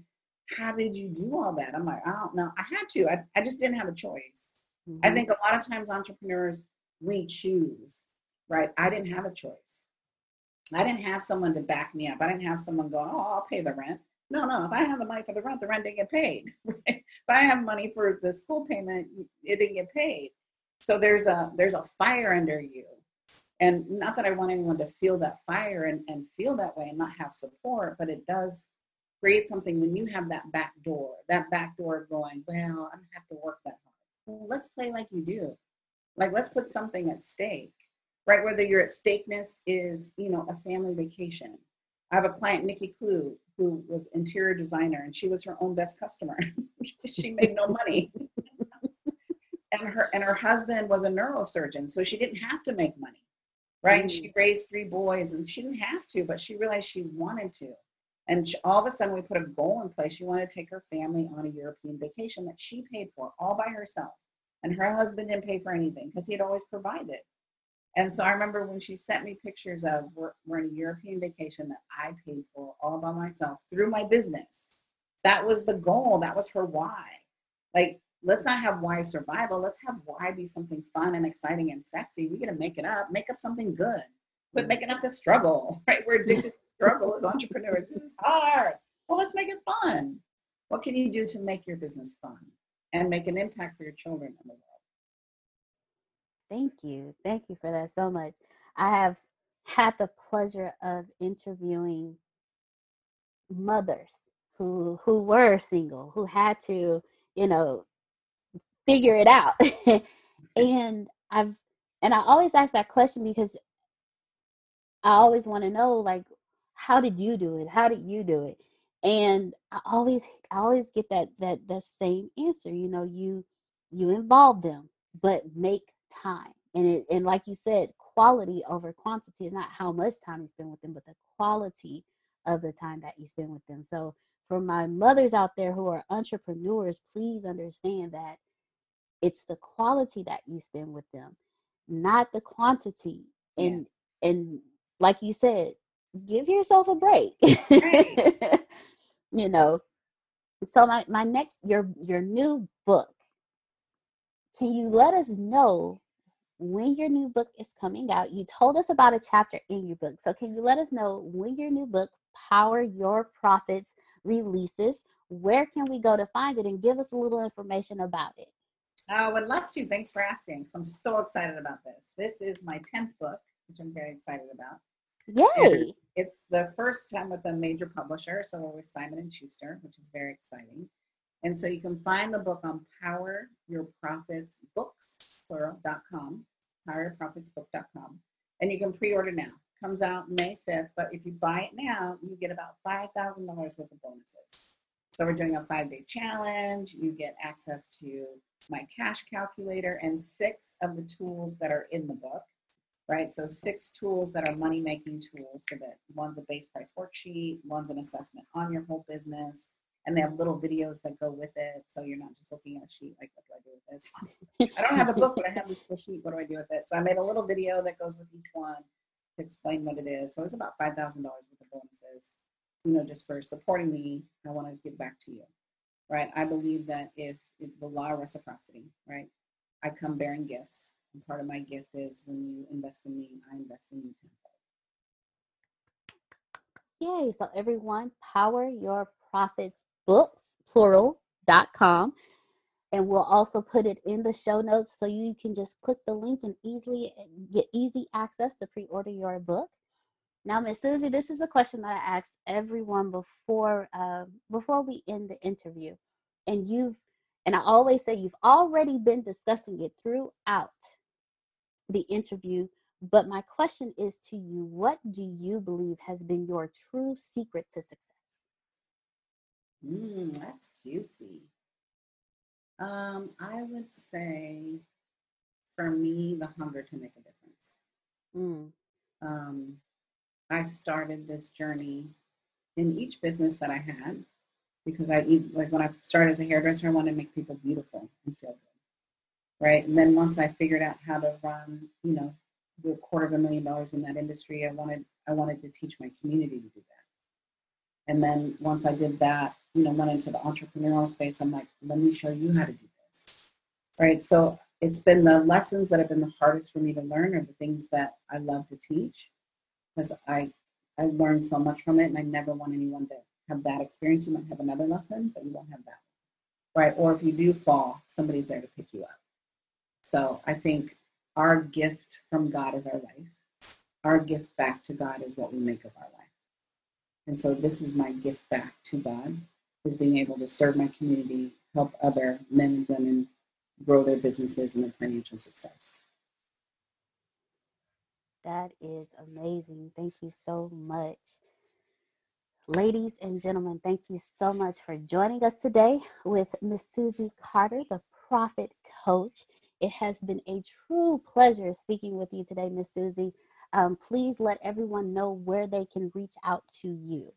how did you do all that? I'm like, I don't know. I had to. I, I just didn't have a choice. Mm-hmm. I think a lot of times entrepreneurs, we choose, right? I didn't have a choice. I didn't have someone to back me up. I didn't have someone go, oh, I'll pay the rent. No, no. If I have the money for the rent, the rent didn't get paid. If I have money for the school payment, it didn't get paid. So there's a there's a fire under you. And not that I want anyone to feel that fire and, and feel that way and not have support, but it does create something when you have that back door, that back door going, well, I don't have to work that hard well, let's play like you do. Like let's put something at stake, right? Whether your at stakeness is, you know, a family vacation. I have a client, Nikki Clue, who was interior designer, and she was her own best customer. she made no money. and her and her husband was a neurosurgeon, so she didn't have to make money, right? Mm. And she raised three boys, and she didn't have to, but she realized she wanted to. And all of a sudden, we put a goal in place. She wanted to take her family on a European vacation that she paid for all by herself. And her husband didn't pay for anything because he had always provided. And so I remember when she sent me pictures of we're, we're in a European vacation that I paid for all by myself through my business. That was the goal. That was her why. Like, let's not have why survival. Let's have why be something fun and exciting and sexy. We got to make it up, make up something good, but making up the struggle, right? We're addicted to struggle as entrepreneurs. This is hard. Well, let's make it fun. What can you do to make your business fun and make an impact for your children in the world? Thank you. Thank you for that so much. I have had the pleasure of interviewing mothers who who were single, who had to, you know, figure it out. and I've and I always ask that question because I always want to know like how did you do it? How did you do it? And I always I always get that that that same answer. You know, you you involve them, but make time. And it and like you said, quality over quantity is not how much time you spend with them, but the quality of the time that you spend with them. So for my mothers out there who are entrepreneurs, please understand that it's the quality that you spend with them, not the quantity. And yeah. and like you said, give yourself a break. Right. you know. So my, my next your your new book, can you let us know when your new book is coming out. You told us about a chapter in your book. So, can you let us know when your new book, Power Your Profits, releases? Where can we go to find it and give us a little information about it? I would love to. Thanks for asking. I'm so excited about this. This is my 10th book, which I'm very excited about. Yay! And it's the first time with a major publisher, so we're with Simon and Schuster, which is very exciting. And so you can find the book on poweryourprofitsbooks.com, poweryourprofitsbook.com. And you can pre-order now. Comes out May 5th, but if you buy it now, you get about $5,000 worth of bonuses. So we're doing a five-day challenge. You get access to my cash calculator and six of the tools that are in the book, right? So six tools that are money-making tools. So that one's a base price worksheet, one's an assessment on your whole business, and they have little videos that go with it so you're not just looking at a sheet like what do i do with this? I don't have a book but i have this sheet what do i do with it? So i made a little video that goes with each one to explain what it is. So it's about $5000 worth of bonuses you know just for supporting me i want to give back to you right? I believe that if, if the law of reciprocity right? I come bearing gifts and part of my gift is when you invest in me i invest in you tenfold. Yay so everyone power your profits books, plural.com. And we'll also put it in the show notes so you can just click the link and easily get easy access to pre-order your book. Now, Miss Susie, this is a question that I ask everyone before uh, before we end the interview, and you've and I always say you've already been discussing it throughout the interview. But my question is to you: What do you believe has been your true secret to success? Mm, that's juicy. Um, I would say for me, the hunger to make a difference. Mm. Um, I started this journey in each business that I had because I like when I started as a hairdresser, I wanted to make people beautiful and feel good. Right. And then once I figured out how to run, you know, do a quarter of a million dollars in that industry, I wanted I wanted to teach my community to do that. And then once I did that, you know, went into the entrepreneurial space, I'm like, let me show you how to do this. Right. So it's been the lessons that have been the hardest for me to learn are the things that I love to teach because I I learned so much from it and I never want anyone to have that experience. You might have another lesson, but you won't have that. Right. Or if you do fall, somebody's there to pick you up. So I think our gift from God is our life. Our gift back to God is what we make of our life. And so this is my gift back to God is being able to serve my community, help other men and women grow their businesses and their financial success. That is amazing. Thank you so much. Ladies and gentlemen, thank you so much for joining us today with Miss Susie Carder, the Profit Coach. It has been a true pleasure speaking with you today, Miss Susie. Um, please let everyone know where they can reach out to you.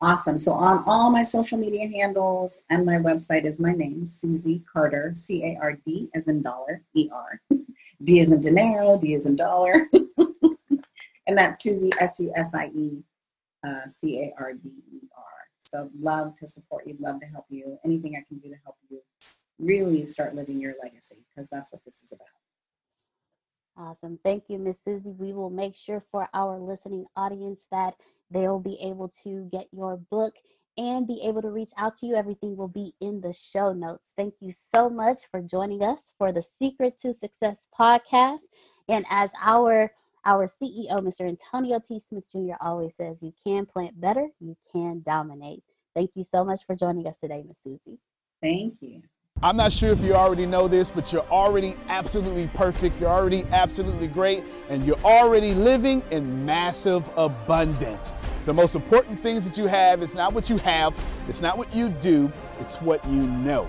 Awesome. So on all my social media handles and my website is my name, Susie Carder, C A R D as in dollar, E R. D as in dinero, D as in dollar. and that's Susie, S U S I E uh, C A R D E R. So love to support you, love to help you. Anything I can do to help you really start living your legacy because that's what this is about. Awesome. Thank you, Miss Susie. We will make sure for our listening audience that they'll be able to get your book and be able to reach out to you. Everything will be in the show notes. Thank you so much for joining us for the Secret to Success podcast. And as our our CEO, Mr. Antonio T. Smith Jr., always says, you can plant better, you can dominate. Thank you so much for joining us today, Miss Susie. Thank you. I'm not sure if you already know this, but you're already absolutely perfect. You're already absolutely great, and you're already living in massive abundance. The most important things that you have is not what you have, it's not what you do, it's what you know.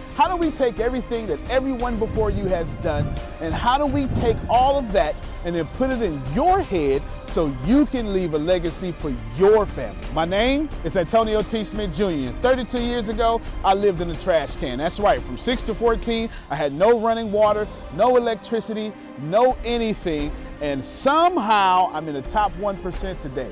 How do we take everything that everyone before you has done and how do we take all of that and then put it in your head so you can leave a legacy for your family? My name is Antonio T. Smith Jr. 32 years ago, I lived in a trash can. That's right, from 6 to 14, I had no running water, no electricity, no anything, and somehow I'm in the top 1% today.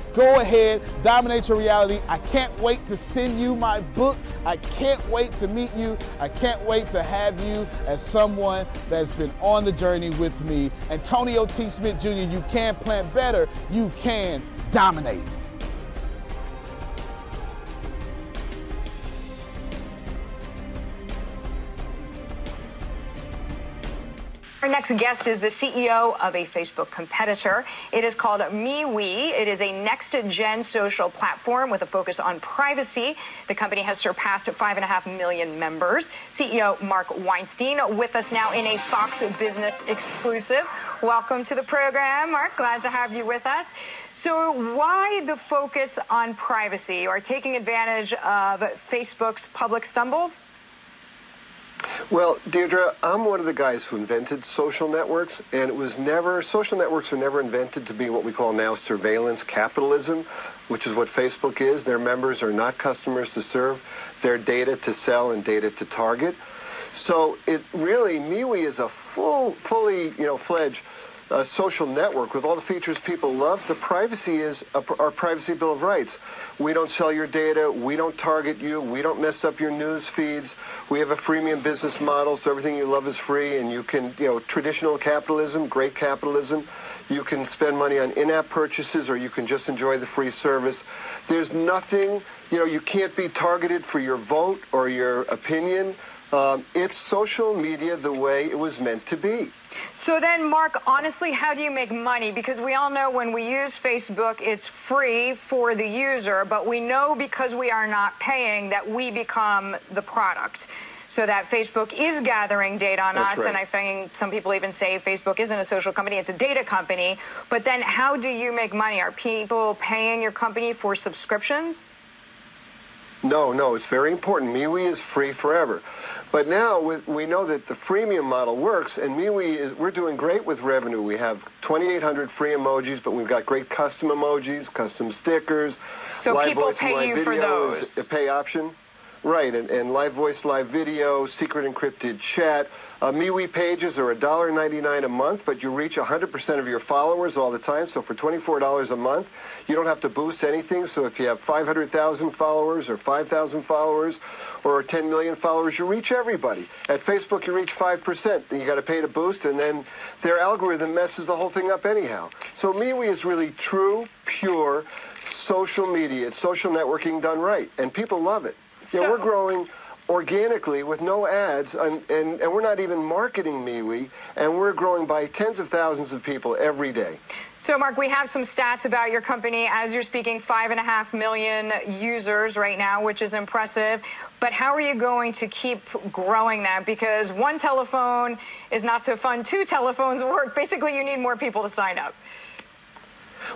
Go ahead, dominate your reality. I can't wait to send you my book. I can't wait to meet you. I can't wait to have you as someone that's been on the journey with me. Antonio T. Smith Jr., you can plan better. You can dominate. Our next guest is the CEO of a Facebook competitor. It is called MeWe. It is a next gen social platform with a focus on privacy. The company has surpassed 5.5 million members. CEO Mark Weinstein with us now in a Fox Business exclusive. Welcome to the program, Mark. Glad to have you with us. So, why the focus on privacy or taking advantage of Facebook's public stumbles? Well, Deirdre, I'm one of the guys who invented social networks, and it was never, social networks were never invented to be what we call now surveillance capitalism, which is what Facebook is. Their members are not customers to serve, they're data to sell and data to target. So it really, MeWe is a full, fully, you know, fledged uh, social network with all the features people love, the privacy is a, our privacy bill of rights. We don't sell your data. We don't target you. We don't mess up your news feeds. We have a freemium business model, so everything you love is free, and you can, you know, traditional capitalism, great capitalism. You can spend money on in-app purchases, or you can just enjoy the free service. There's nothing, you know, you can't be targeted for your vote or your opinion. Um, it's social media the way it was meant to be. So then, Mark, honestly, how do you make money? Because we all know when we use Facebook, it's free for the user, but we know because we are not paying that we become the product. So that Facebook is gathering data on That's us, right. and I think some people even say Facebook isn't a social company, it's a data company. But then, how do you make money? Are people paying your company for subscriptions? No, no, it's very important. MeWe is free forever. But now we, know that the freemium model works, and MeWe is we're doing great with revenue. We have 2,800 free emojis, but we've got great custom emojis, custom stickers. So live people voice and pay live you for those. a pay option. Right, and, and live voice, live video, secret encrypted chat. Uh, MeWe pages are $1.99 a month, but you reach 100% of your followers all the time. So for $24 a month, you don't have to boost anything. So if you have 500,000 followers or 5,000 followers or 10 million followers, you reach everybody. At Facebook, you reach 5%. And you got to pay to boost, and then their algorithm messes the whole thing up anyhow. So MeWe is really true, pure social media. It's social networking done right, and people love it. Yeah, So- we're growing organically with no ads, and, and, and we're not even marketing MeWe, and we're growing by tens of thousands of people every day. So, Mark, we have some stats about your company. As you're speaking, five and a half million users right now, which is impressive. But how are you going to keep growing that? Because one telephone is not so fun. Two telephones work. Basically, you need more people to sign up.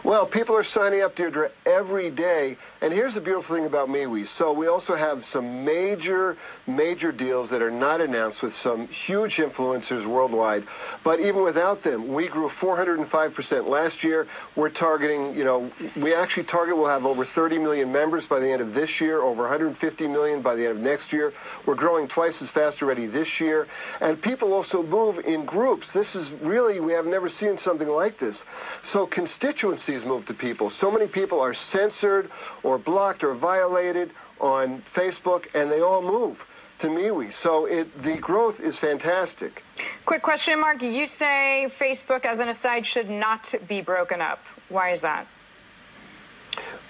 Well, people are signing up, Deirdre, every day. And here's the beautiful thing about MeWe. So we also have some major, major deals that are not announced with some huge influencers worldwide. But even without them, we grew 405% last year. We're targeting, you know, we actually target we'll have over 30 million members by the end of this year, over 150 million by the end of next year. We're growing twice as fast already this year. And people also move in groups. This is really, we have never seen something like this. So constituencies move to people. So many people are censored or blocked or violated on Facebook, and they all move to MeWe. So it, the growth is fantastic. Quick question, Mark. You say Facebook, as an aside, should not be broken up. Why is that?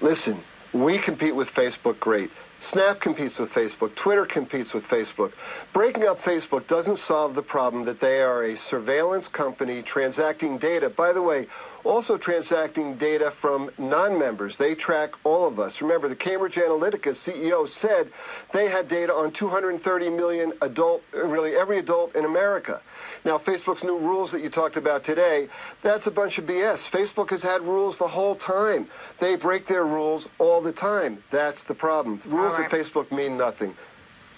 Listen, we compete with Facebook great. Snap competes with Facebook. Twitter competes with Facebook. Breaking up Facebook doesn't solve the problem that they are a surveillance company transacting data. By the way, also transacting data from non members. They track all of us. Remember, the Cambridge Analytica CEO said they had data on 230 million adult, really every adult in America. Now, Facebook's new rules that you talked about today, that's a bunch of BS. Facebook has had rules the whole time. They break their rules all the time. That's the problem. Rules All at. Facebook mean nothing.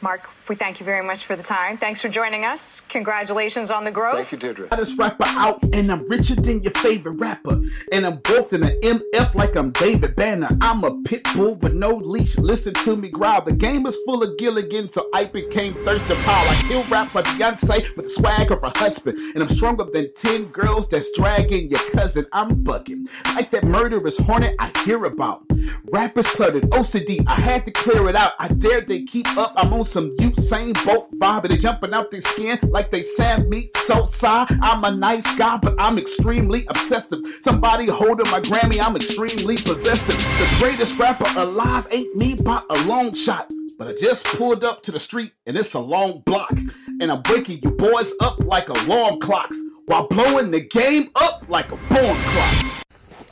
Mark, we thank you very much for the time. Thanks for joining us. Congratulations on the growth. Thank you, Deirdre. hottest rapper out, and I'm richer than your favorite rapper. And I'm both in an MF like I'm David Banner. I'm a pit bull with no leash. Listen to me growl. The game is full of Gilligan, so I became thirsty pile. I kill rap for Beyonce with the swag of her husband. And I'm stronger than 10 girls that's dragging your cousin. I'm bugging. Like that murderous hornet I hear about. Rappers cluttered, OCD, I had to clear it out. I dare they keep up. I'm on some Usain Bolt vibe, they jumping out their skin like they Sam meat so side. I'm a nice guy, but I'm extremely obsessive. Somebody holding my Grammy, I'm extremely possessive. The greatest rapper alive ain't me by a long shot. But I just pulled up to the street and it's a long block. And I'm waking you boys up like alarm clocks while blowing the game up like a bomb clock.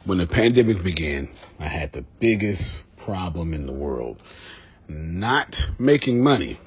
When the pandemic began, I had the biggest problem in the world. Not making money.